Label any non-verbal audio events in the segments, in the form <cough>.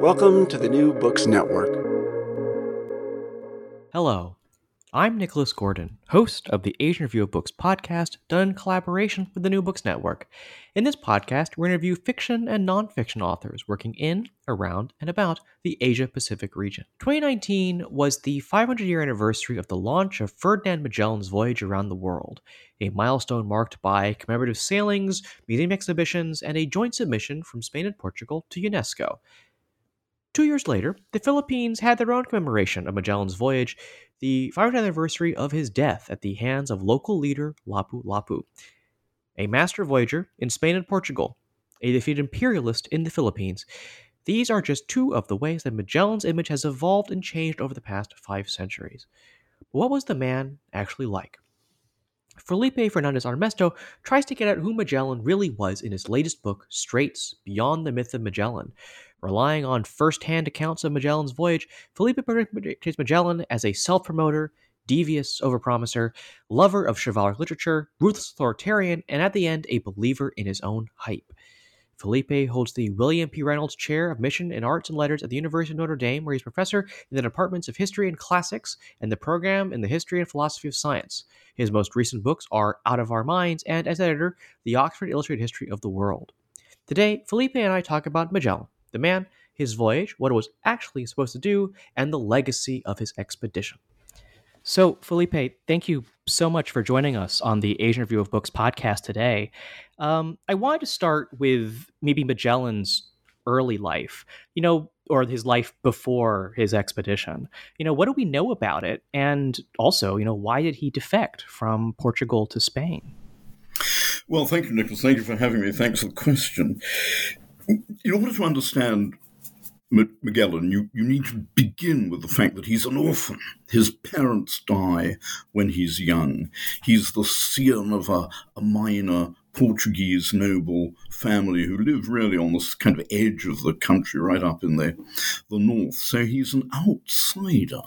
Welcome to the New Books Network. Hello, I'm Nicholas Gordon, host of the Asian Review of Books podcast, done in collaboration with the New Books Network. In this podcast, we interview fiction and nonfiction authors working in, around, and about the Asia Pacific region. 2019 was the 500 year anniversary of the launch of Ferdinand Magellan's voyage around the world, a milestone marked by commemorative sailings, museum exhibitions, and a joint submission from Spain and Portugal to UNESCO. Two years later, the Philippines had their own commemoration of Magellan's voyage, the 500th anniversary of his death at the hands of local leader Lapu Lapu, a master voyager in Spain and Portugal, a defeated imperialist in the Philippines. These are just two of the ways that Magellan's image has evolved and changed over the past five centuries. But what was the man actually like? Felipe Fernandez Armesto tries to get at who Magellan really was in his latest book, Straits Beyond the Myth of Magellan. Relying on first hand accounts of Magellan's voyage, Felipe portrays Magellan as a self promoter, devious overpromiser, lover of chivalric literature, ruthless authoritarian, and at the end, a believer in his own hype. Felipe holds the William P. Reynolds Chair of Mission in Arts and Letters at the University of Notre Dame, where he's professor in the departments of History and Classics and the program in the History and Philosophy of Science. His most recent books are Out of Our Minds and, as editor, The Oxford Illustrated History of the World. Today, Felipe and I talk about Magellan, the man, his voyage, what it was actually supposed to do, and the legacy of his expedition. So, Felipe, thank you so much for joining us on the Asian Review of Books podcast today. Um, I wanted to start with maybe Magellan's early life, you know, or his life before his expedition. You know, what do we know about it? And also, you know, why did he defect from Portugal to Spain? Well, thank you, Nicholas. Thank you for having me. Thanks for the question. In order to understand Magellan, you, you need to begin with the fact that he's an orphan. His parents die when he's young. He's the son of a, a minor Portuguese noble family who live really on this kind of edge of the country, right up in the, the north. So he's an outsider.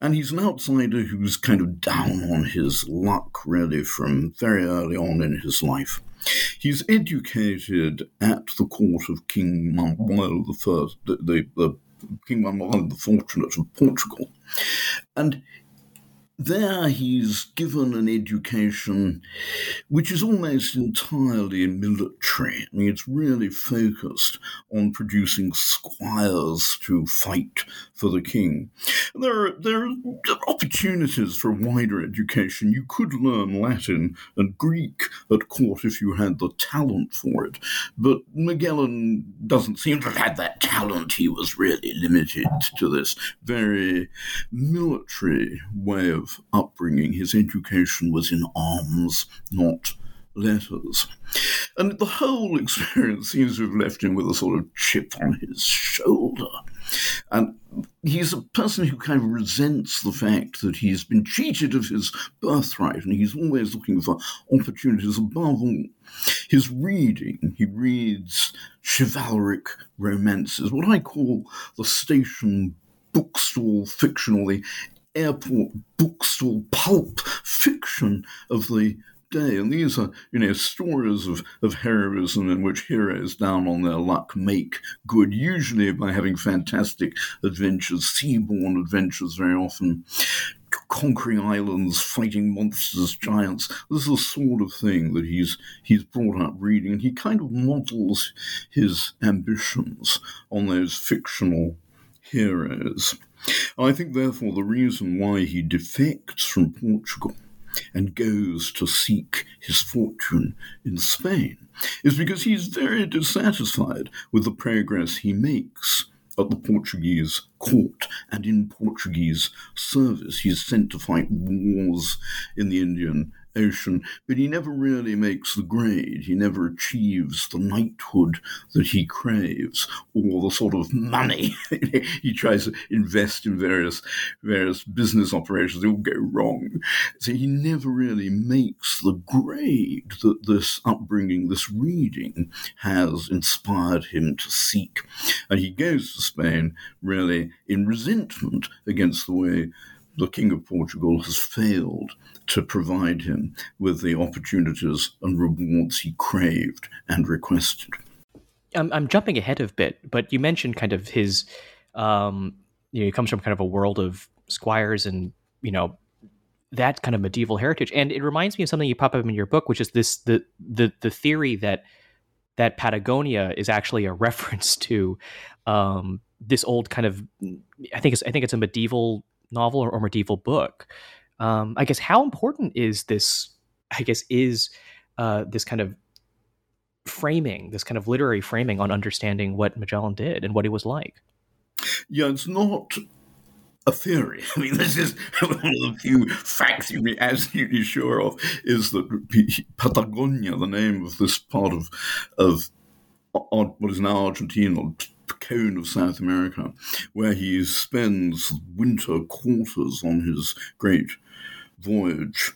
And he's an outsider who's kind of down on his luck, really, from very early on in his life. He's educated at the court of King Manuel I, the, the, the King Manuel the Fortunate of Portugal. And there he's given an education which is almost entirely military. I mean, it's really focused on producing squires to fight for the king. There are, there are opportunities for wider education. You could learn Latin and Greek at court if you had the talent for it, but Magellan doesn't seem to have had that talent. He was really limited to this very military way of upbringing. His education was in arms, not letters. And the whole experience seems to have left him with a sort of chip on his shoulder. And he's a person who kind of resents the fact that he's been cheated of his birthright, and he's always looking for opportunities above all. His reading, he reads chivalric romances, what I call the station bookstall fiction or the airport bookstall pulp fiction of the day. And these are, you know, stories of, of heroism in which heroes down on their luck make good, usually by having fantastic adventures, seaborne adventures very often. conquering islands, fighting monsters, giants. This is the sort of thing that he's he's brought up reading, and he kind of models his ambitions on those fictional heroes. I think, therefore, the reason why he defects from Portugal and goes to seek his fortune in Spain is because he's very dissatisfied with the progress he makes at the Portuguese court and in Portuguese service. He's sent to fight wars in the Indian Ocean, but he never really makes the grade. He never achieves the knighthood that he craves or the sort of money <laughs> he tries to invest in various various business operations. They all go wrong. So he never really makes the grade that this upbringing, this reading, has inspired him to seek. And he goes to Spain really in resentment against the way the King of Portugal has failed to provide him with the opportunities and rewards he craved and requested. I'm, I'm jumping ahead a bit, but you mentioned kind of his, um, you know, he comes from kind of a world of squires and, you know, that kind of medieval heritage. And it reminds me of something you pop up in your book, which is this, the, the, the theory that, that Patagonia is actually a <laughs> reference to, um, this old kind of, I think it's, I think it's a medieval novel or, or medieval book. Um, I guess how important is this? I guess is uh, this kind of framing, this kind of literary framing on understanding what Magellan did and what he was like. Yeah, it's not a theory. <laughs> I mean, this is <laughs> one of the few facts you can be absolutely sure of is that Patagonia, the name of this part of of what is now Argentina, cone of South America, where he spends winter quarters on his great voyage.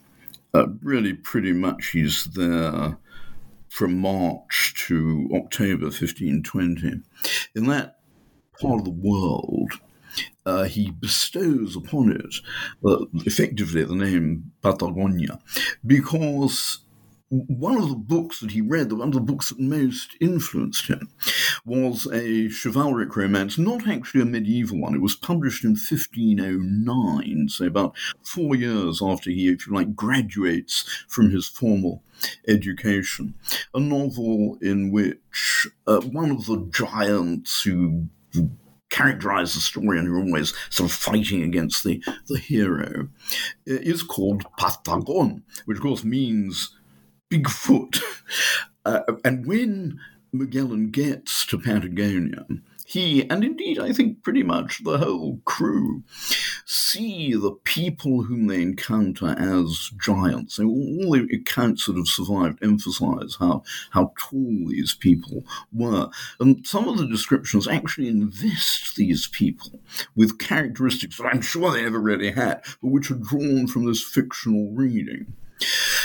Uh, really, pretty much he's there from March to October 1520. In that part of the world, uh, he bestows upon it uh, effectively the name Patagonia because one of the books that he read, one of the books that most influenced him, was a chivalric romance, not actually a medieval one. It was published in 1509, so about four years after he, if you like, graduates from his formal education. A novel in which uh, one of the giants who characterize the story and who are always sort of fighting against the, the hero is called Patagon, which of course means Bigfoot. <laughs> Uh, and when Magellan gets to Patagonia, he, and indeed I think pretty much the whole crew, see the people whom they encounter as giants. All the accounts that have survived emphasize how, how tall these people were. And some of the descriptions actually invest these people with characteristics that I'm sure they never really had, but which are drawn from this fictional reading.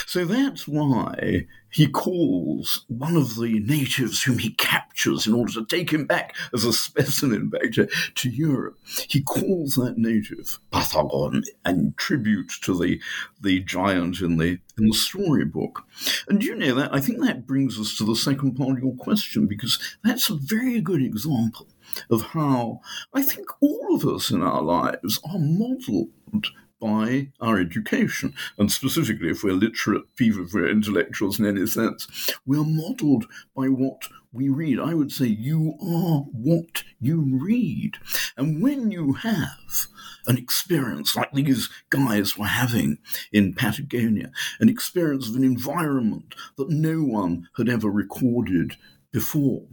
So that's why he calls one of the natives whom he captures in order to take him back as a specimen back to, to Europe. He calls that native Patagon in tribute to the, the giant in the, in the storybook. And you know that? I think that brings us to the second part of your question because that's a very good example of how I think all of us in our lives are modeled by our education. And specifically, if we're literate people, if we're intellectuals in any sense, we're modeled by what we read. I would say you are what you read. And when you have an experience like these guys were having in Patagonia, an experience of an environment that no one had ever recorded before,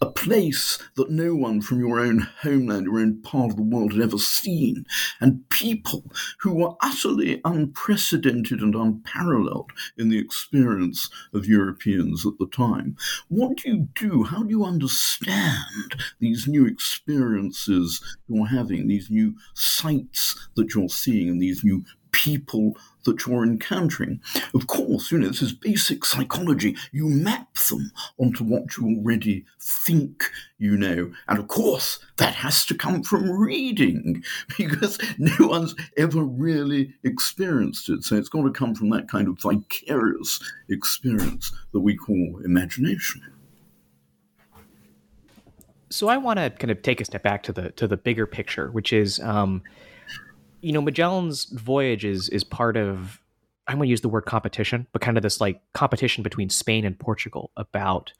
a place that no one from your own homeland, your own part of the world had ever seen, and people who were utterly unprecedented and unparalleled in the experience of Europeans at the time. What do you do? How do you understand these new experiences you're having, these new sights that you're seeing, and these new people that you're encountering. Of course, you know, this is basic psychology. You map them onto what you already think you know. And of course, that has to come from reading <laughs> because no one's ever really experienced it. So it's got to come from that kind of vicarious experience that we call imagination. So I want to kind of take a step back to the to the bigger picture, which is um, you know, Magellan's voyage is is part of I'm going to use the word competition, but kind of this like competition between Spain and Portugal about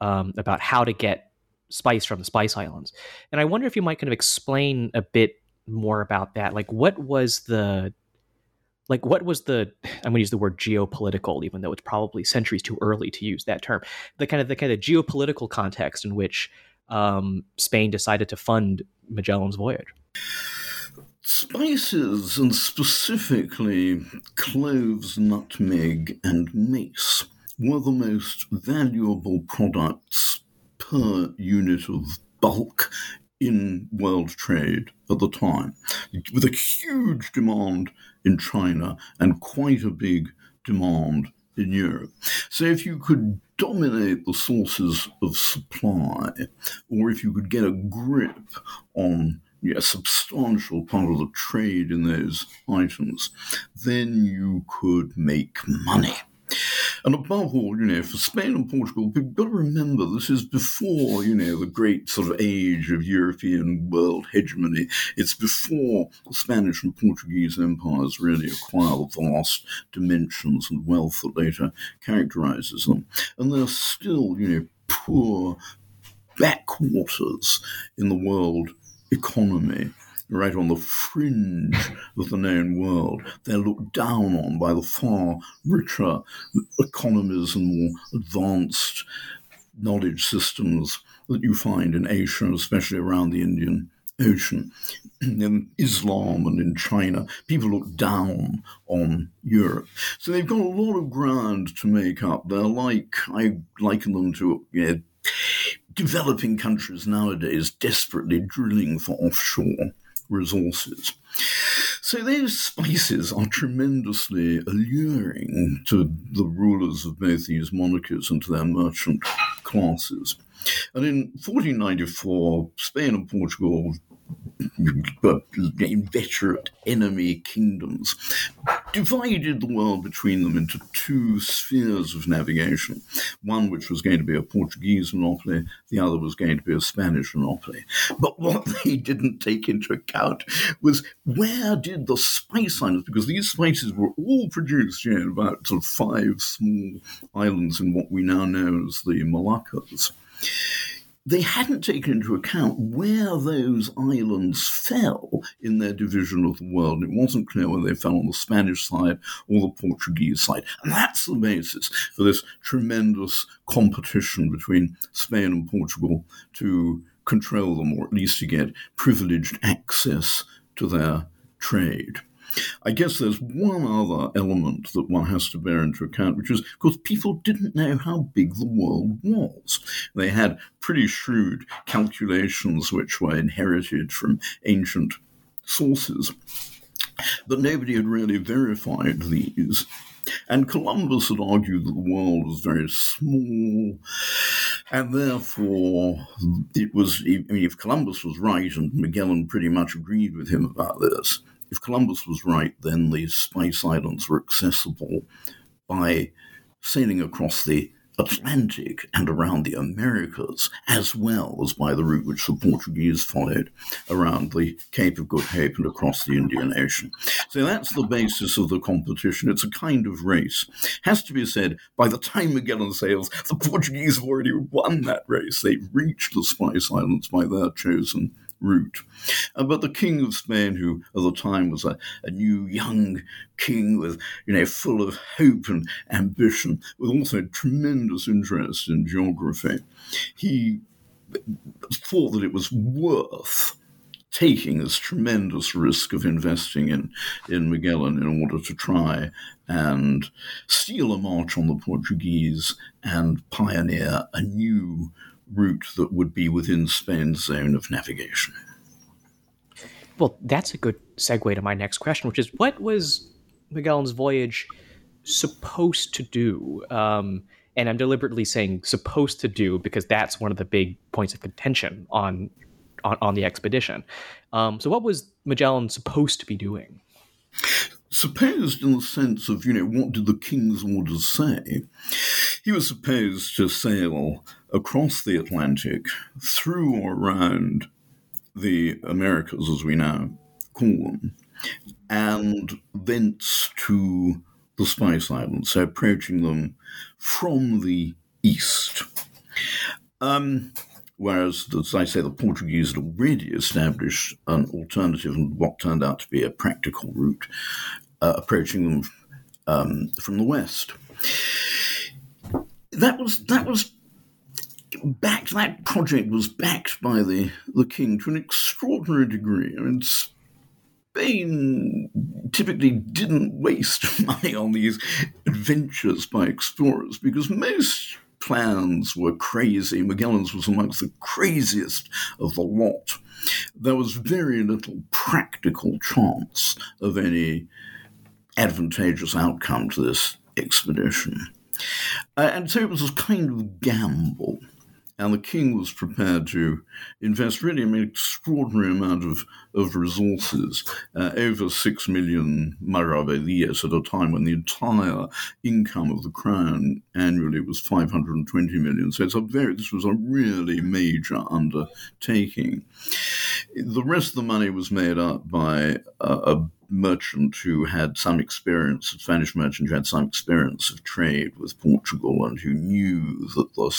um, about how to get spice from the Spice Islands. And I wonder if you might kind of explain a bit more about that. Like, what was the like what was the i'm going to use the word geopolitical even though it's probably centuries too early to use that term the kind of the kind of geopolitical context in which um, spain decided to fund magellan's voyage Spices, and specifically cloves, nutmeg, and mace, were the most valuable products per unit of bulk in world trade at the time, with a huge demand in China and quite a big demand in Europe. So if you could dominate the sources of supply, or if you could get a grip on a substantial part of the trade in those items, then you could make money. And above all, you know, for Spain and Portugal, we've got to remember this is before, you know, the great sort of age of European world hegemony. It's before the Spanish and Portuguese empires really acquire the vast dimensions and wealth that later characterizes them. And they're still, you know, poor backwaters in the world economy, right on the fringe of the known world. They're looked down on by the far richer economies and more advanced knowledge systems that you find in Asia, especially around the Indian Ocean. <clears throat> In Islam and in China, people look down on Europe. So they've got a lot of ground to make up. They're like, I liken them to you know, developing countries nowadays desperately drilling for offshore resources. So those spices are tremendously alluring to the rulers of both these monarchies and to their merchant classes. And in 1494, Spain and Portugal inveterate enemy kingdoms, divided the world between them into two spheres of navigation. One which was going to be a Portuguese monopoly, the other was going to be a Spanish monopoly. But what <laughs> they didn't take into account was where did the spice islands, because these spices were all produced you know, about sort of five small islands in what we now know as the Moluccas they hadn't taken into account where those islands fell in their division of the world. It wasn't clear whether they fell on the Spanish side or the Portuguese side. And that's the basis for this tremendous competition between Spain and Portugal to control them, or at least to get privileged access to their trade. I guess there's one other element that one has to bear into account, which is of course, people didn't know how big the world was. They had pretty shrewd calculations which were inherited from ancient sources, but nobody had really verified these. And Columbus had argued that the world was very small, and therefore it was. I mean, if Columbus was right, and Magellan pretty much agreed with him about this, if Columbus was right, then the Spice Islands were accessible by sailing across the Atlantic and around the Americas, as well as by the route which the Portuguese followed around the Cape of Good Hope and across the Indian Ocean. So that's the basis of the competition. It's a kind of race. Has to be said, by the time Magellan sails, the Portuguese have already won that race. They've reached the Spice Islands by their chosen route. Uh, but the King of Spain, who at the time was a, a new young king with, you know, full of hope and ambition, with also tremendous interest in geography, he thought that it was worth taking this tremendous risk of investing in, in Magellan in order to try and steal a march on the Portuguese and pioneer a new route that would be within Spain's zone of navigation. Well, that's a good segue to my next question, which is what was Magellan's voyage supposed to do? Um, and I'm deliberately saying supposed to do because that's one of the big points of contention on on, on the expedition. Um, so, what was Magellan supposed to be doing? Supposed in the sense of, you know, what did the king's orders say? He was supposed to sail across the Atlantic, through or around the Americas, as we now call them, and thence to the Spice Islands, so approaching them from the east. Um, whereas, as I say, the Portuguese had already established an alternative and what turned out to be a practical route, uh, approaching them um, from the west. That was that was backed. That project was backed by the the king to an extraordinary degree. I mean, Spain typically didn't waste <laughs> money on these adventures by explorers because most plans were crazy. Magellan's was amongst the craziest of the lot. There was very little practical chance of any advantageous outcome to this expedition. Uh, and so it was a kind of gamble and the king was prepared to invest really an extraordinary amount of, of resources, uh, over six million maravedíes at a time when the entire income of the crown annually was 520 million. So it's a very, this was a really major undertaking. The rest of the money was made up by a, a merchant who had some experience, a Spanish merchant who had some experience of trade with Portugal and who knew that the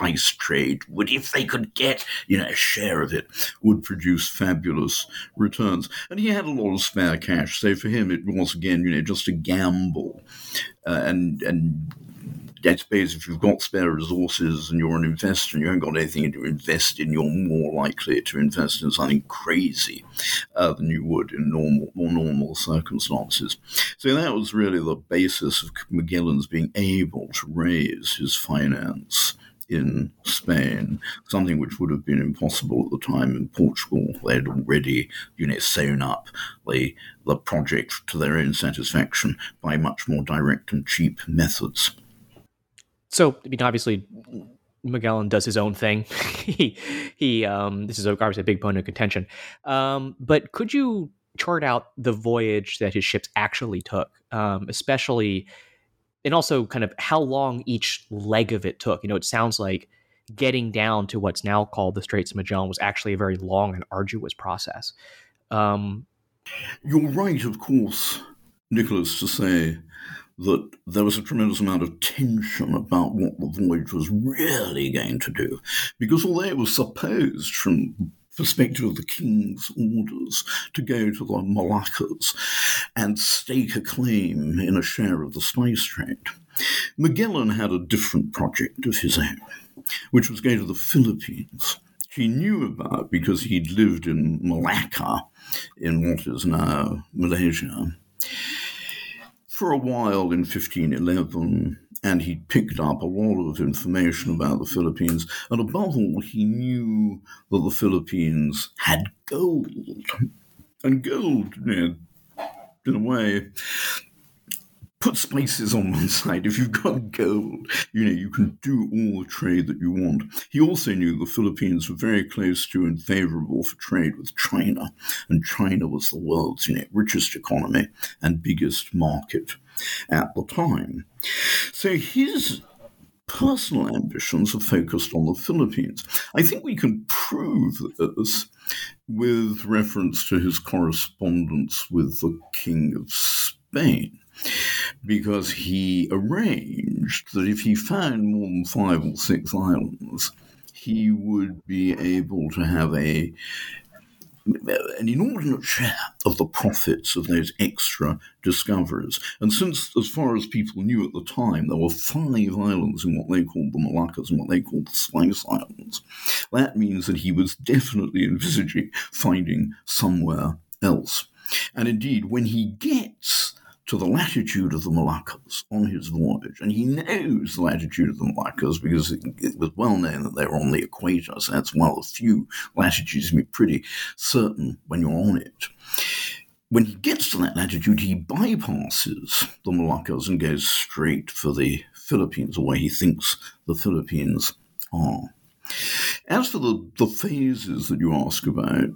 spice trade would, if they could get, you know, a share of it, would produce fabulous returns. And he had a lot of spare cash, so for him it was again, you know, just a gamble. Uh, and and I suppose if you've got spare resources and you're an investor and you haven't got anything to invest in, you're more likely to invest in something crazy uh, than you would in normal, more normal circumstances. So that was really the basis of Magellan's being able to raise his finance in Spain, something which would have been impossible at the time in Portugal. They had already, you know, sewn up the, the project to their own satisfaction by much more direct and cheap methods. So, I mean, obviously, Magellan does his own thing. <laughs> he, he, um, this is obviously a big point of contention. Um, but could you chart out the voyage that his ships actually took, um, especially and also kind of how long each leg of it took. You know, it sounds like getting down to what's now called the Straits of Magellan was actually a very long and arduous process. Um, You're right, of course, Nicholas, to say that there was a tremendous amount of tension about what the voyage was really going to do, because although it was supposed from perspective of the king's orders to go to the Moluccas and stake a claim in a share of the spice trade. Magellan had a different project of his own, which was going to the Philippines. He knew about because he'd lived in Malacca, in what is now Malaysia, for a while in 1511 and he picked up a lot of information about the Philippines. And above all, he knew that the Philippines had gold. And gold, you know, in a way, put spices on one <laughs> side. If you've got gold, you know, you can do all the trade that you want. He also knew the Philippines were very close to and favorable for trade with China. And China was the world's, you know, richest economy and biggest market at the time. So his personal ambitions are focused on the Philippines. I think we can prove this with reference to his correspondence with the King of Spain. Because he arranged that if he found more than five or six islands, he would be able to have a an inordinate share of the profits of those extra discoveries. And since, as far as people knew at the time, there were five islands in what they called the Moluccas and what they called the Spice Islands, that means that he was definitely envisaging finding somewhere else. And indeed, when he gets to the latitude of the Moluccas on his voyage. And he knows the latitude of the Moluccas because it, it was well known that they were on the equator. So that's one of the few latitudes you can be pretty certain when you're on it. When he gets to that latitude, he bypasses the Moluccas and goes straight for the Philippines, where he thinks the Philippines are. As for the, the phases that you ask about,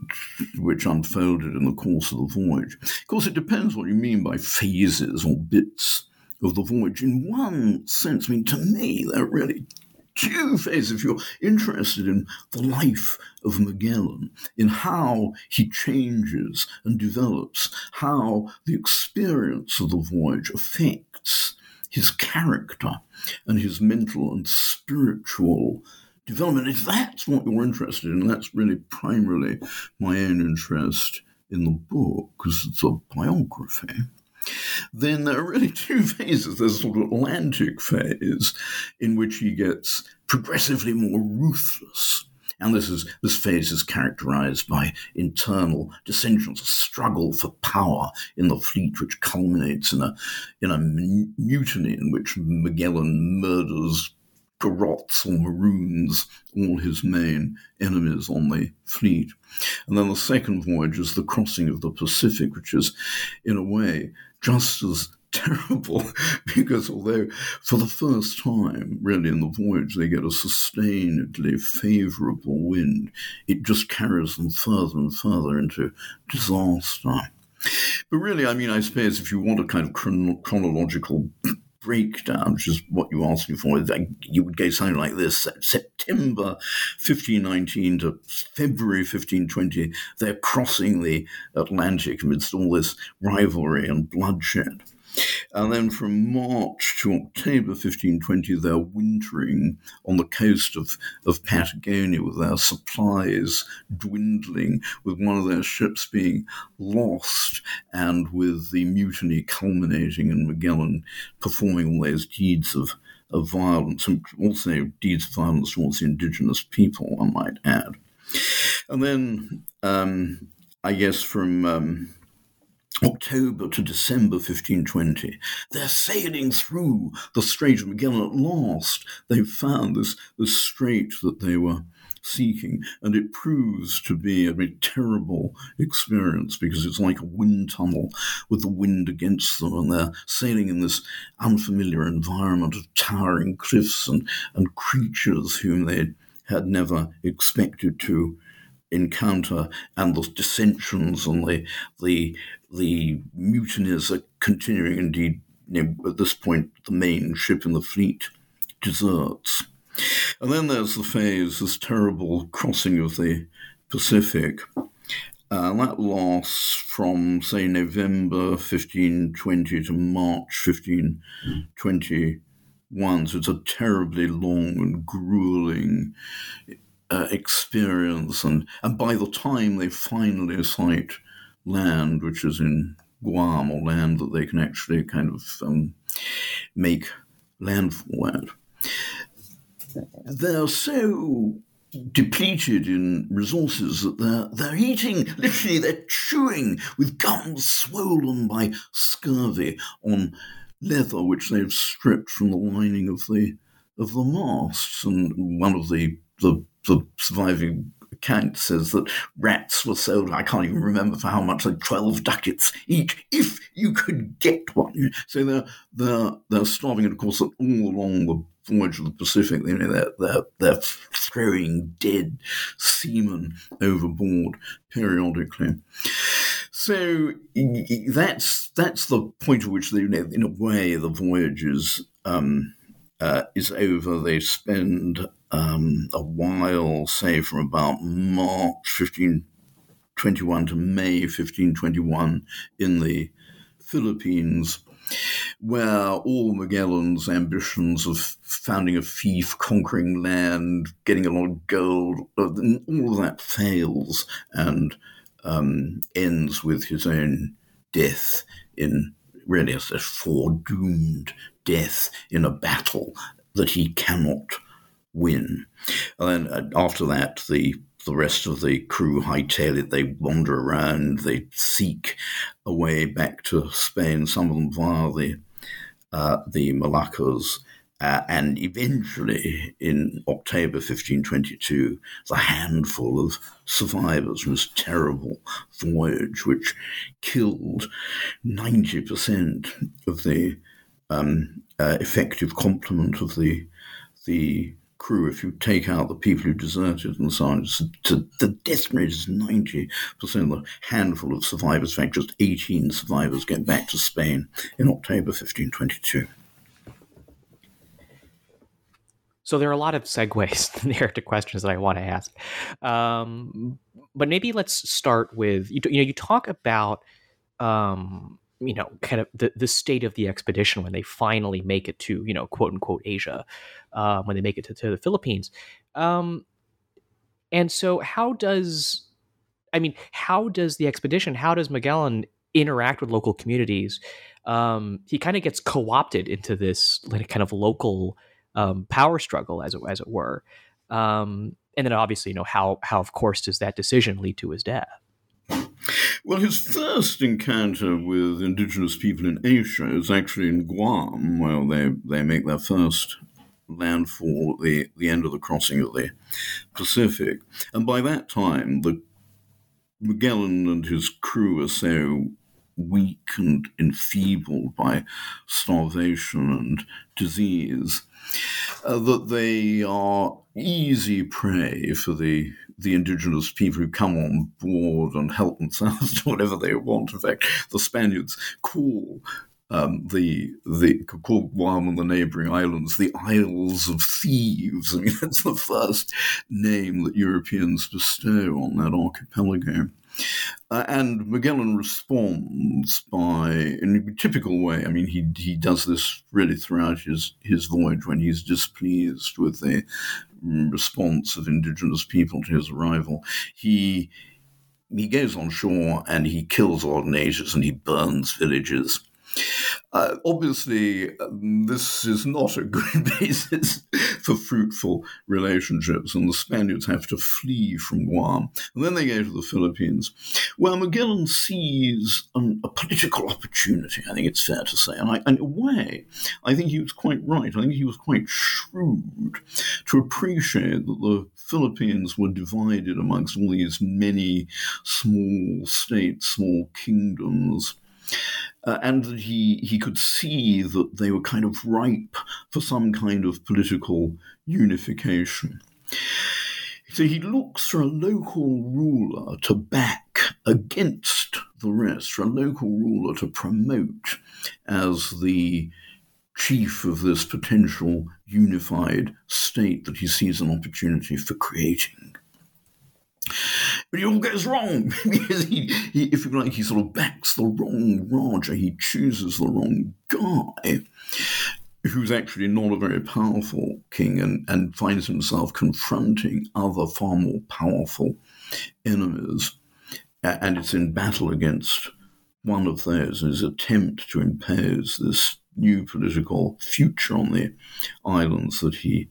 which unfolded in the course of the voyage, of course, it depends what you mean by phases or bits of the voyage. In one sense, I mean, to me, they're really two phases. If you're interested in the life of Magellan, in how he changes and develops, how the experience of the voyage affects his character and his mental and spiritual development. If that's what you're interested in, that's really primarily my own interest in the book, because it's a biography then there are really <laughs> two phases. There's a sort of Atlantic phase in which he gets progressively more ruthless. And this is this phase is characterized by internal dissensions, a struggle for power in the fleet, which culminates in a in a mutiny in which Magellan murders garrots or maroons all his main enemies on the fleet. And then the second voyage is the crossing of the Pacific, which is, in a way, just as <laughs> terrible because although for the first time really in the voyage they get a sustainedly favorable wind it just carries them further and further into disaster but really i mean i suppose if you want a kind of chron- chronological breakdown, which is what you asked me for, you would go something like this September 1519 to February 1520, they're crossing the Atlantic amidst all this rivalry and bloodshed. And then from March to October 1520, they're wintering on the coast of, of Patagonia with their supplies dwindling, with one of their ships being lost, and with the mutiny culminating in Magellan performing all those deeds of, of violence, and also deeds of violence towards the indigenous people, I might add. And then, um, I guess, from. Um, October to December 1520. They're sailing through the Strait of Magellan. At last, they've found this, this strait that they were seeking, and it proves to be a very terrible experience because it's like a wind tunnel with the wind against them, and they're sailing in this unfamiliar environment of towering cliffs and, and creatures whom they had never expected to encounter and the dissensions and the the the mutinies are continuing. Indeed, you know, at this point, the main ship in the fleet deserts. And then there's the phase, this terrible crossing of the Pacific. Uh, that lasts from, say, November 1520 to March 1521. So it's a terribly long and grueling uh, experience. And, and by the time they finally sight land which is in Guam or land that they can actually kind of um, make landfall at. They're so depleted in resources that they're, they're eating, literally, they're chewing with gums swollen by scurvy on leather which they've stripped from the lining of the of the masts. And one of the the, the surviving account says that rats were sold, I can't even remember for how much, like 12 ducats each, if you could get one. So they're, they're, they're starving, and of course, all along the voyage of the Pacific, you know, they're, they're, they're throwing dead seamen overboard periodically. So that's that's the point at which, they, in a way, the voyage is um, uh, is over. They spend um, a while, say from about March 1521 to May 1521 in the Philippines, where all Magellan's ambitions of founding a fief, conquering land, getting a lot of gold, uh, all of that fails and um, ends with his own death in really a foredoomed death in a battle that he cannot win. And then uh, after that, the the rest of the crew hightail it. They wander around. They seek a way back to Spain. Some of them via the uh, the Moluccas. Uh, and eventually, in October 1522, the handful of survivors from this terrible voyage, which killed 90% of the um, uh, effective complement of the the crew, if you take out the people who deserted and so on, to, the death rate is 90%. Of the handful of survivors, in fact, just 18 survivors get back to Spain in October 1522. So there are a lot of segues <laughs> there to questions that I want to ask, um, but maybe let's start with you. You know, you talk about um, you know kind of the the state of the expedition when they finally make it to you know quote unquote Asia, uh, when they make it to, to the Philippines, um, and so how does I mean how does the expedition how does Magellan interact with local communities? Um, he kind of gets co-opted into this like, kind of local um, power struggle, as it as it were. Um, and then obviously, you know how how of course does that decision lead to his death? Well, his first encounter with indigenous people in Asia is actually in Guam, where they, they make their first landfall at the, the end of the crossing of the Pacific. And by that time, the Magellan and his crew are so weak and enfeebled by starvation and disease uh, that they are easy prey for the the indigenous people who come on board and help themselves <laughs> to whatever they want. In fact, the Spaniards call um, the the Guam and the neighboring islands the Isles of Thieves. I mean, <laughs> that's the first name that Europeans bestow on that archipelago. Uh, and Magellan responds by, in a typical way, I mean, he, he does this really throughout his, his voyage when he's displeased with the response of indigenous people to his arrival. He, he goes on shore and he kills all natives and he burns villages. Uh, obviously, um, this is not a good <laughs> basis for fruitful relationships, and the Spaniards have to flee from Guam. And then they go to the Philippines, where Magellan sees an, a political opportunity, I think it's fair to say. And, I, and in a way, I think he was quite right. I think he was quite shrewd to appreciate that the Philippines were divided amongst all these many small states, small kingdoms uh, and that he, he could see that they were kind of ripe for some kind of political unification. So he looks for a local ruler to back against the rest, for a local ruler to promote as the chief of this potential unified state that he sees an opportunity for creating. But he all goes wrong <laughs> because he, he, if you like, he sort of backs the wrong Raja. He chooses the wrong guy who's actually not a very powerful king and, and finds himself confronting other far more powerful enemies. And it's in battle against one of those, his attempt to impose this new political future on the islands that he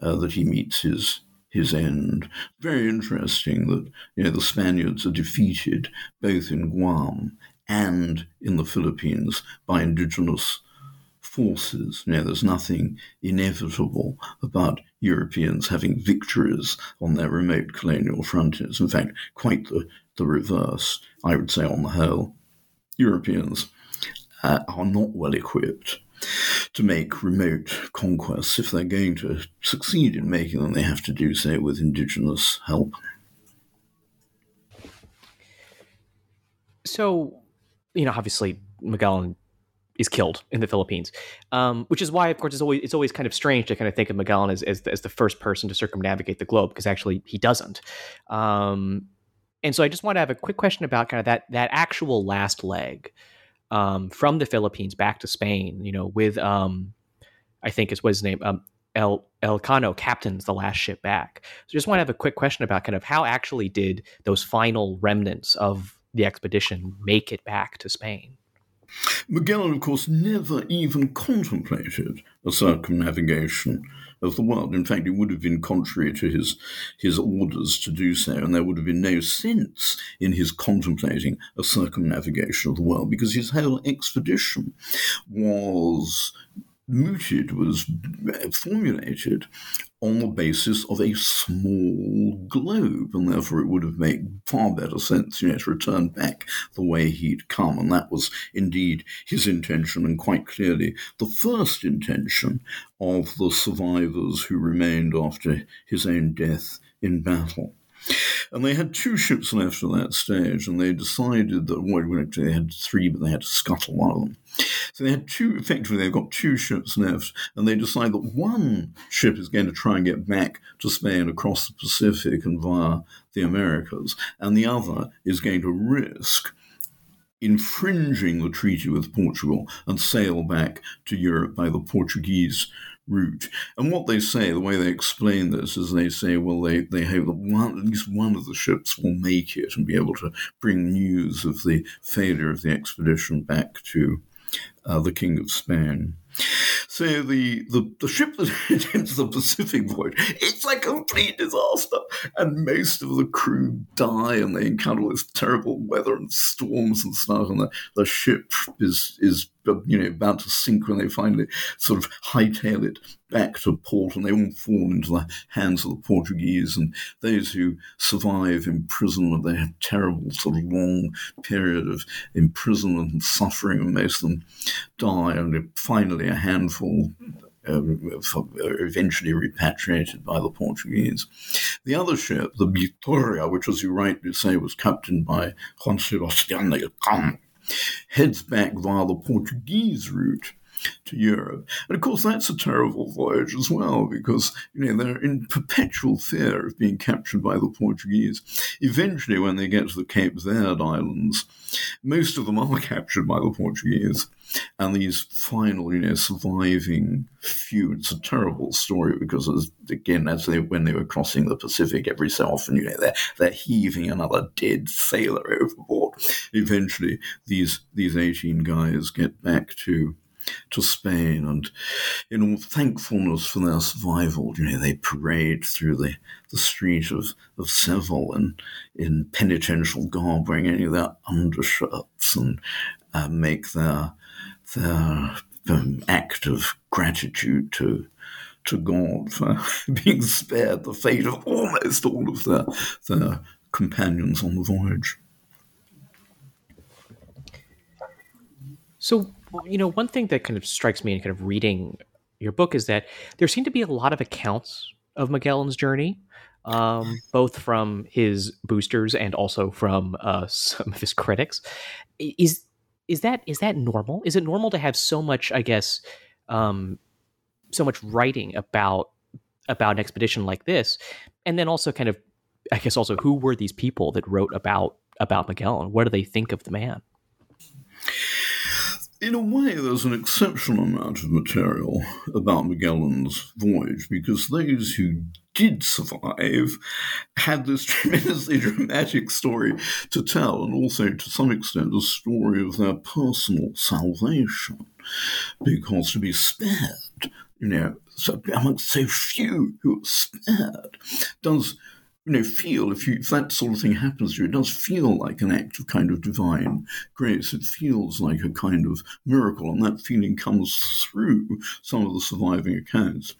uh, that he meets his his end. Very interesting that you know the Spaniards are defeated both in Guam and in the Philippines by indigenous forces. You know, there's nothing inevitable about Europeans having victories on their remote colonial frontiers. In fact, quite the, the reverse, I would say, on the whole. Europeans uh, are not well equipped to make remote conquests. If they're going to succeed in making them, they have to do so with indigenous help. So, you know, obviously Magellan is killed in the Philippines, um, which is why, of course, it's always it's always kind of strange to kind of think of Magellan as as, as the first person to circumnavigate the globe because actually he doesn't. Um, and so, I just want to have a quick question about kind of that that actual last leg um, from the Philippines back to Spain. You know, with um, I think is what his name um, El Elcano captains the last ship back. So just want to have a quick question about kind of how actually did those final remnants of the expedition make it back to Spain? Magellan, of course, never even contemplated a circumnavigation of the world. In fact, it would have been contrary to his, his orders to do so, and there would have been no sense in his contemplating a circumnavigation of the world because his whole expedition was mooted, was formulated on the basis of a small globe, and therefore it would have made far better sense, you know, to return back the way he'd come, and that was indeed his intention, and quite clearly the first intention of the survivors who remained after his own death in battle. And they had two ships left at that stage, and they decided that, well, they had three, but they had to scuttle one of them. So they had two, effectively, they've got two ships left, and they decide that one ship is going to try and get back to Spain across the Pacific and via the Americas, and the other is going to risk infringing the treaty with Portugal and sail back to Europe by the Portuguese route. And what they say, the way they explain this, is they say, well, they, they hope that one, at least one of the ships will make it and be able to bring news of the failure of the expedition back to uh, the King of Spain. So the, the, the ship that <laughs> enters the Pacific voyage, it's a complete disaster. And most of the crew die and they encounter this terrible weather and storms and stuff. And the, the ship is, is you know, about to sink when they finally sort of hightail it back to port and they all fall into the hands of the Portuguese. And those who survive imprisonment, they have terrible sort of long period of imprisonment and suffering, and most of them die. And finally, a handful uh, eventually repatriated by the Portuguese. The other ship, the Vitoria, which, as you rightly say, was captained by Juan Sebastián Elcano, heads back via the Portuguese route to Europe. And of course, that's a terrible voyage as well because you know they're in perpetual fear of being captured by the Portuguese. Eventually, when they get to the Cape Verde Islands, most of them are <laughs> captured by the Portuguese. And these final, you know, surviving few, it's a terrible story because, as, again, as they when they were crossing the Pacific, every so often, you know, they're, they're heaving another dead sailor <laughs> overboard. Eventually, these these 18 guys get back to to Spain, and in thankfulness for their survival, you know, they parade through the, the street of, of Seville and in penitential garb, wearing only their undershirts, and uh, make their their um, act of gratitude to to God for <laughs> being spared the fate of almost all of their their companions on the voyage. So, you know, one thing that kind of strikes me in kind of reading your book is that there seem to be a lot of accounts of Magellan's journey, um, both from his boosters and also from uh, <laughs> some of his critics. Is is that is that normal? Is it normal to have so much, I guess, um, so much writing about about an expedition like this, and then also kind of, I guess, also who were these people that wrote about about Magellan? What do they think of the man? in a way, there's an exceptional amount of material about Magellan's voyage because those who did survive had this <laughs> tremendously dramatic story to tell, and also to some extent a story of their personal salvation. Because to be spared, you know, amongst so few who are spared, does you know, feel if you if that sort of thing happens to you, it does feel like an act of kind of divine grace. It feels like a kind of miracle, and that feeling comes through some of the surviving accounts.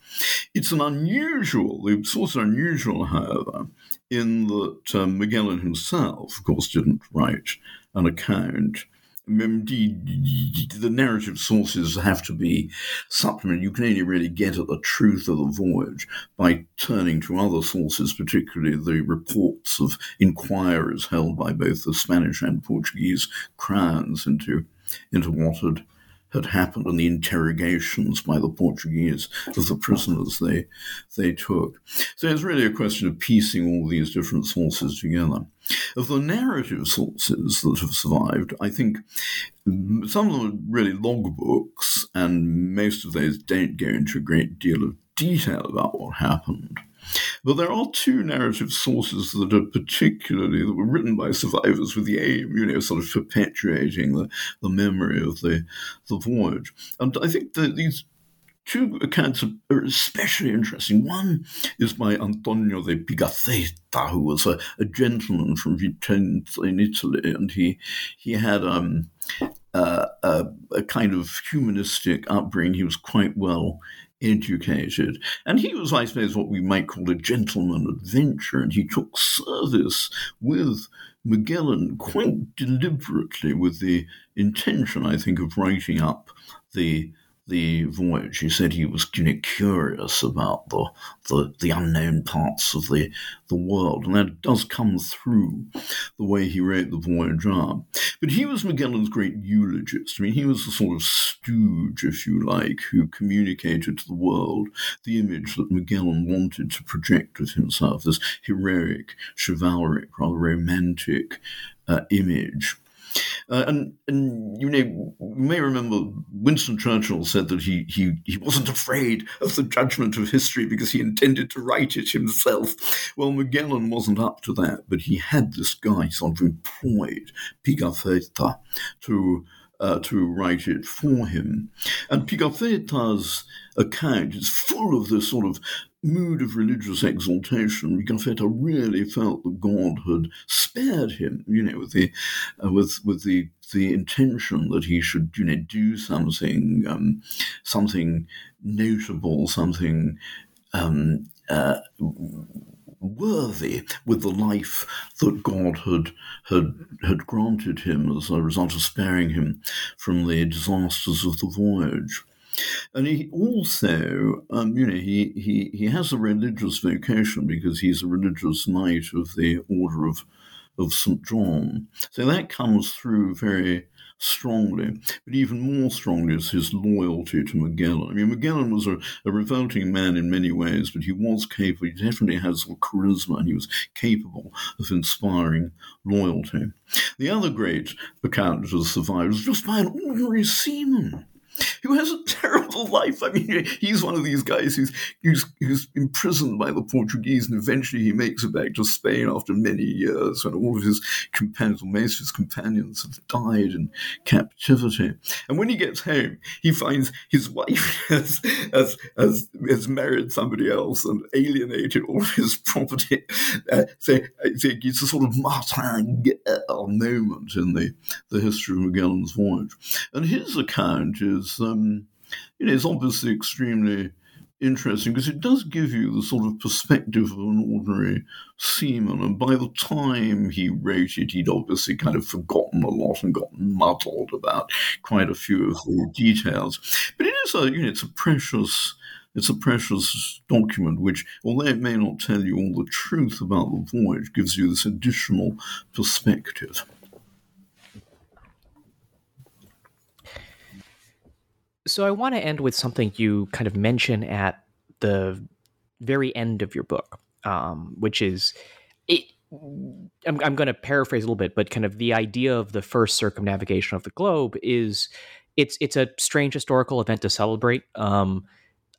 It's an unusual, source is unusual, however, in that um, Magellan himself, of course, didn't write an account indeed, the narrative sources have to be supplemented. You can only really get at the truth of the voyage by turning to other sources, particularly the reports of inquiries held by both the Spanish and Portuguese crowns into into what had had happened and the interrogations by the Portuguese of the prisoners they they took. So it's really a question of piecing all these different sources together. Of the narrative sources that have survived, I think some of them are really logbooks, and most of those don't go into a great deal of detail about what happened. But there are two narrative sources that are particularly that were written by survivors with the aim, you know, sort of perpetuating the, the memory of the the voyage. And I think that these two accounts are especially interesting. One is by Antonio de Pigafetta, who was a, a gentleman from Vicenza in Italy, and he he had um, uh, a, a, kind of humanistic upbringing. He was quite well educated. And he was, I suppose, what we might call a gentleman adventurer, and he took service with Magellan quite deliberately with the intention, I think, of writing up the the voyage. He said he was you know, curious about the, the, the unknown parts of the the world, and that does come through the way he wrote the voyage up. But he was Magellan's great eulogist. I mean, he was the sort of stooge, if you like, who communicated to the world the image that Magellan wanted to project of himself, this heroic, chivalric, rather romantic uh, image. Uh, and, and you you may remember Winston Churchill said that he, he, he wasn't afraid of the judgment of history because he intended to write it himself. Well, Magellan wasn't up to that, but he had this guy sort of employed, Pigafetta, to uh, to write it for him. And Pigafetta's account is full of this sort of mood of religious exaltation, Pigafetta really felt that God had spared him, you know, with the uh, with with the the intention that he should, you know, do something um, something notable, something um, uh, worthy with the life that God had had had granted him as a result of sparing him from the disasters of the voyage. And he also, um, you know, he, he, he has a religious vocation because he's a religious knight of the Order of, of St. John. So that comes through very strongly. But even more strongly is his loyalty to Magellan. I mean, Magellan was a, a revolting man in many ways, but he was capable, he definitely has charisma, and he was capable of inspiring loyalty. The other great account that has survived was just by an ordinary seaman <laughs> who has a terrible life. I mean, he's one of these guys who's, who's, who's imprisoned by the Portuguese, and eventually he makes it back to Spain after many years when all of his companions, or most of his companions, have died in captivity. And when he gets home, he finds his wife <laughs> has, has, has, has married somebody else and alienated all of his property. Uh, so, so it's a sort of Martin moment in the, the history of Magellan's voyage. And his account is is, um, you know, it's obviously extremely interesting because it does give you the sort of perspective of an ordinary seaman. And by the time he wrote it, he'd obviously kind of forgotten a lot and gotten muddled about quite a few of the details. But it is a, you know, it's a precious. It's a precious document which, although it may not tell you all the truth about the voyage, gives you this additional perspective. So I want to end with something you kind of mention at the very end of your book, um, which is it. I'm, I'm going to paraphrase a little bit, but kind of the idea of the first circumnavigation of the globe is it's it's a strange historical event to celebrate. Um,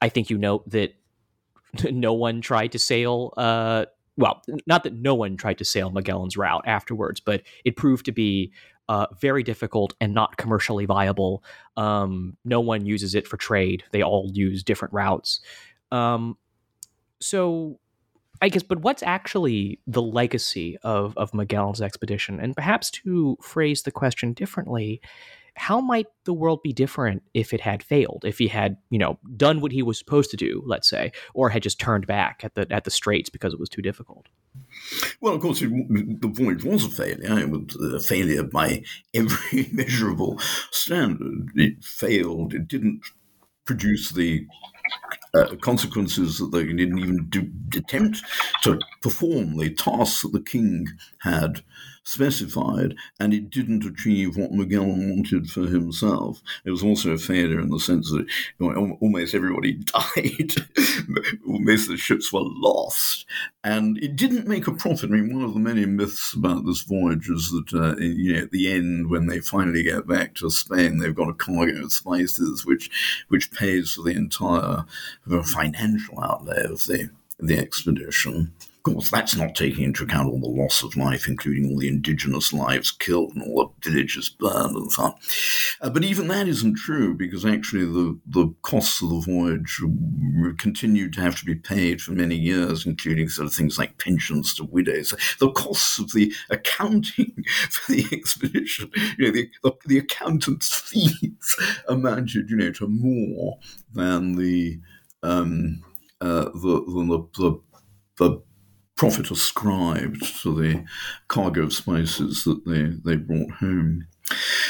I think you note that <laughs> no one tried to sail. Uh, well, not that no one tried to sail Magellan's route afterwards, but it proved to be uh, very difficult and not commercially viable. Um, no one uses it for trade. They all use different routes. Um, so I guess, but what's actually the legacy of, of Magellan's expedition? And perhaps to phrase the question differently, how might the world be different if it had failed if he had you know done what he was supposed to do let's say or had just turned back at the at the straits because it was too difficult well of course it, the voyage was a failure it was a failure by every <laughs> measurable standard. It failed it didn't produce the uh, consequences that they didn't even do, attempt to perform the tasks that the king had specified, and it didn't achieve what Magellan wanted for himself. It was also a failure in the sense that almost everybody <laughs> died, most of the ships were lost, and it didn't make a profit. I mean, one of the many myths about this voyage is that uh, you know at the end, when they finally get back to Spain, they've got a cargo of spices which which pays for the entire financial outlay of the the expedition. Of course, that's not taking into account all the loss of life, including all the indigenous lives killed and all the villages burned and so on. Uh, but even that isn't true because actually the, the costs of the voyage continued to have to be paid for many years, including sort of things like pensions to widows. The costs of the accounting <laughs> for the expedition, you know, the, the, the accountant's fees <laughs> amounted, you know, to more than the um, uh, the, the, the, the profit ascribed to the cargo of spices that they, they brought home.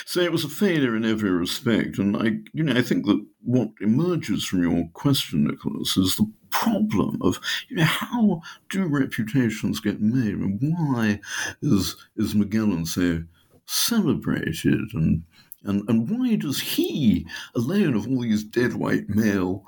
So it was a failure in every respect, and I, you know, I think that what emerges from your question, Nicholas, is the problem of, you know, how do reputations get made, and why is is Magellan so celebrated, and and and why does he alone of all these dead white male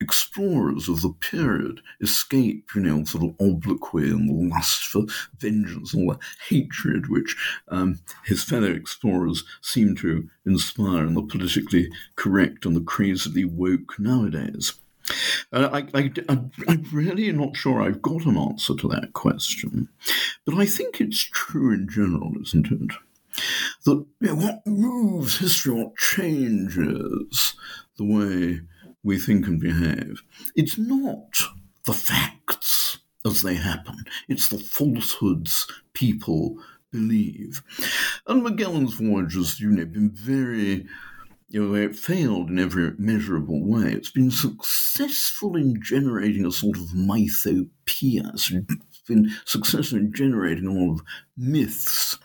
explorers of the period escape, you know, sort of obloquy and the lust for vengeance, and all the hatred which um, his fellow explorers seem to inspire in the politically correct and the crazily woke nowadays. Uh, I, I, I'm really not sure I've got an answer to that question, but I think it's true in general, isn't it? That you know, what moves history, what changes the way we think and behave. It's not the facts as they happen, it's the falsehoods people believe. And Magellan's voyage has, you know, been very you know, it failed in every measurable way. It's been successful in generating a sort of mythopoeia. Been successful in generating all of myths.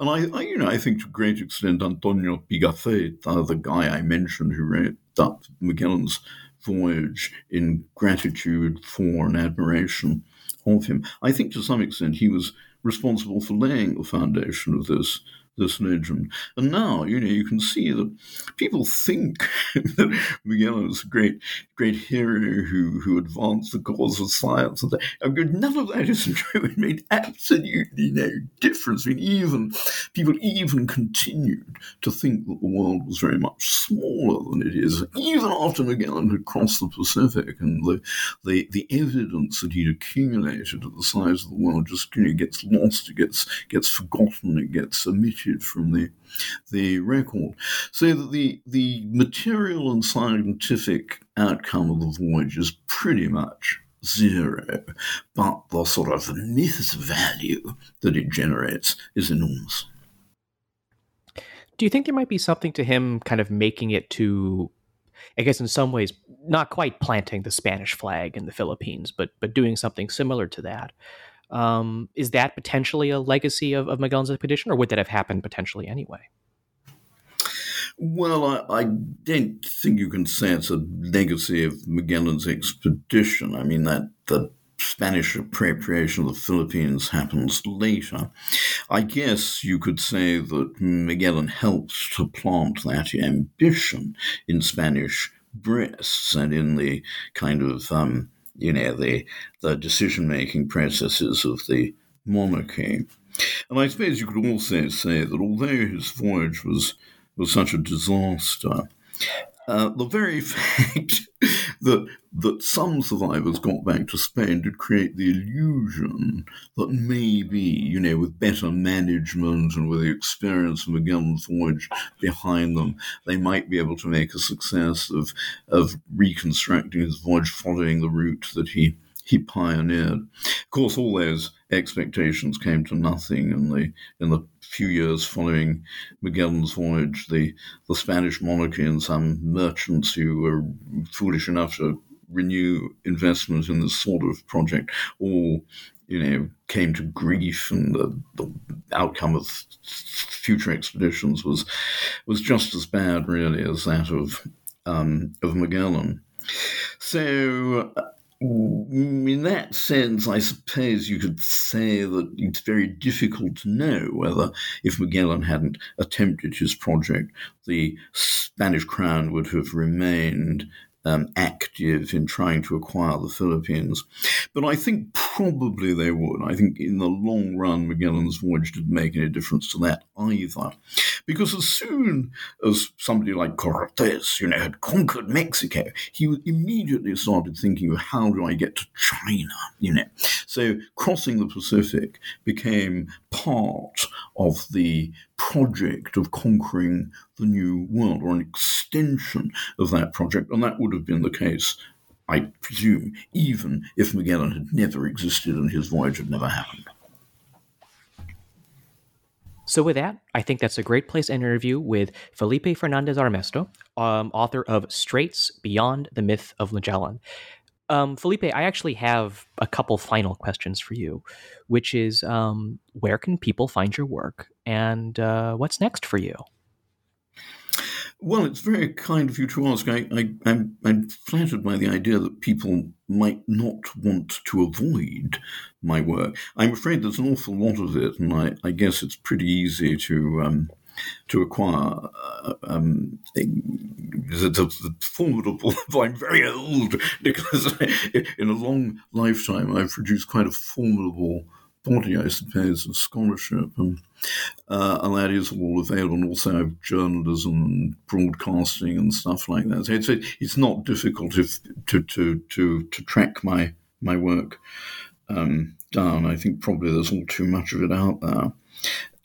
And I, I you know, I think to a great extent Antonio Pigafetta, the guy I mentioned who wrote up Magellan's voyage in gratitude for and admiration of him. I think to some extent he was responsible for laying the foundation of this this legend. And now, you know, you can see that people think <laughs> that Magellan is a great, great hero who, who advanced the cause of science. And mean, none of that is <laughs> true. It made absolutely no difference. I mean, even people even continued to think that the world was very much smaller than it is, even after Magellan had crossed the Pacific, and the the, the evidence that he'd accumulated of the size of the world just you know, gets lost, it gets gets forgotten, it gets omitted from the the record, so that the the material and scientific outcome of the voyage is pretty much zero, but the sort of myth value that it generates is enormous. Do you think there might be something to him kind of making it to I guess in some ways not quite planting the Spanish flag in the Philippines, but but doing something similar to that. Um, is that potentially a legacy of, of Magellan's expedition, or would that have happened potentially anyway? Well, I, I, don't think you can say it's a legacy of Magellan's expedition. I mean, that the Spanish appropriation of the Philippines happens later. I guess you could say that Magellan helps to plant that ambition in Spanish breasts and in the kind of um, you know, the, the decision making processes of the monarchy. And I suppose you could also say that although his voyage was, was such a disaster, uh, the very <laughs> fact that that some survivors got back to Spain did create the illusion that maybe, you know, with better management and with the experience of Magellan's voyage behind them, they might be able to make a success of of reconstructing his voyage following the route that he he pioneered. Of course, all those expectations came to nothing in the in the few years following Magellan's voyage. The the Spanish monarchy and some merchants who were foolish enough to renew investment in this sort of project all you know came to grief and the, the outcome of future expeditions was was just as bad really as that of um, of Magellan. So in that sense, I suppose you could say that it's very difficult to know whether, if Magellan hadn't attempted his project, the Spanish crown would have remained um, active in trying to acquire the Philippines. But I think probably they would. I think in the long run, Magellan's voyage didn't make any difference to that either. Because as soon as somebody like Cortes, you know, had conquered Mexico, he immediately started thinking of how do I get to China, you know. So crossing the Pacific became part of the project of conquering the New World, or an extension of that project, and that would have been the case, I presume, even if Magellan had never existed and his voyage had never happened. So, with that, I think that's a great place to interview with Felipe Fernandez Armesto, um, author of Straits Beyond the Myth of Magellan. Um, Felipe, I actually have a couple final questions for you, which is um, where can people find your work and uh, what's next for you? Well, it's very kind of you to ask. I, I'm flattered by the idea that people might not want to avoid my work. I'm afraid there's an awful lot of it, and I, I guess it's pretty easy to um, to acquire. Uh, um, it's a formidable. <laughs> I'm very old because in a long lifetime I've produced quite a formidable body, I suppose, of scholarship, and, uh, and that is all available. And also, have journalism and broadcasting and stuff like that. So it's it's not difficult if, to to to to track my my work um, down. I think probably there's all too much of it out there.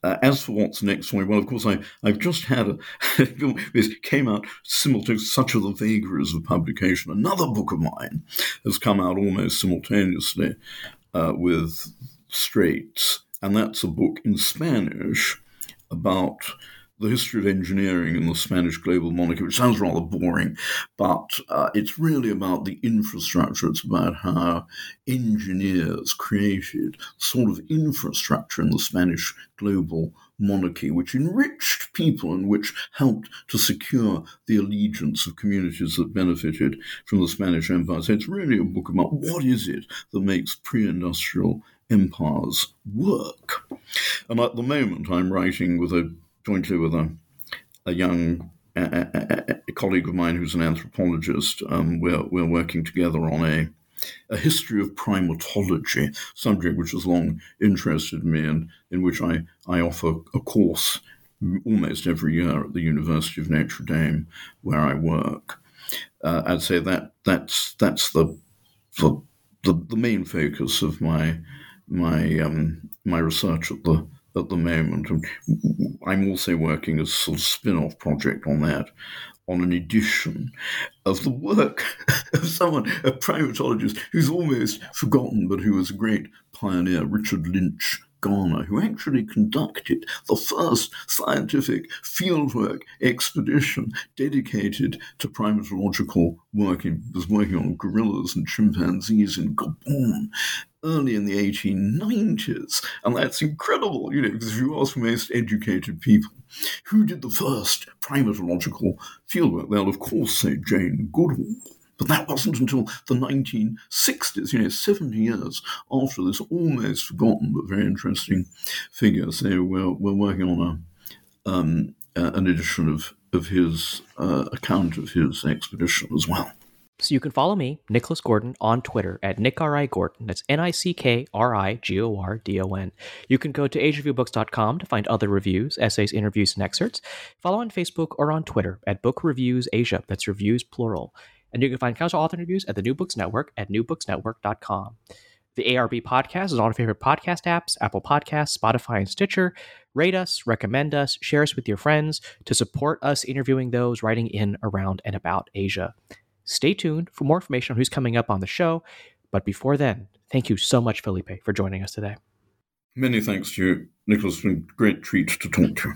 Uh, as for what's next for me, well, of course, I, I've just had a <laughs> this came out simultaneously, such are the vagaries of publication. Another book of mine has come out almost simultaneously uh, with Straits, and that's a book in Spanish about the history of engineering in the Spanish global monarchy, which sounds rather boring, but uh, it's really about the infrastructure. It's about how engineers created sort of infrastructure in the Spanish global monarchy, which enriched people and which helped to secure the allegiance of communities that benefited from the Spanish Empire. So it's really a book about what is it that makes pre-industrial empires work. And at the moment, I'm writing with a jointly with a, a young a, a, a colleague of mine who's an anthropologist. Um, we're, we're working together on a, a history of primatology, subject which has long interested me and in which I, I offer a course almost every year at the University of Notre Dame, where I work. Uh, I'd say that that's that's the, the the, the main focus of my my um, my research at the at the moment. And I'm also working as a sort of spin-off project on that, on an edition of the work <laughs> of someone, a primatologist who's almost forgotten, but who was a great pioneer, Richard Lynch Garner, who actually conducted the first scientific fieldwork expedition dedicated to primatological work. He was working on gorillas and chimpanzees in Gabon early in the 1890s. And that's incredible, you know, because if you ask most educated people, who did the first primatological fieldwork? They'll, of course, say Jane Goodall. But that wasn't until the 1960s, you know, 70 years after this almost forgotten but very interesting figure. So we're, we're working on a, um, uh, an edition of, of his uh, account of his expedition as well. So you can follow me, Nicholas Gordon, on Twitter at Nick R. I. Gordon. That's N I C K R I G O R D O N. You can go to AsianReviewBooks.com to find other reviews, essays, interviews, and excerpts. Follow on Facebook or on Twitter at Book Reviews Asia. That's reviews plural. And you can find counter author interviews at the New Books Network at newbooksnetwork.com. The ARB podcast is on our favorite podcast apps, Apple Podcasts, Spotify, and Stitcher. Rate us, recommend us, share us with your friends to support us interviewing those writing in, around, and about Asia. Stay tuned for more information on who's coming up on the show. But before then, thank you so much, Felipe, for joining us today. Many thanks to you, Nicholas. It's been a great treat to talk to you.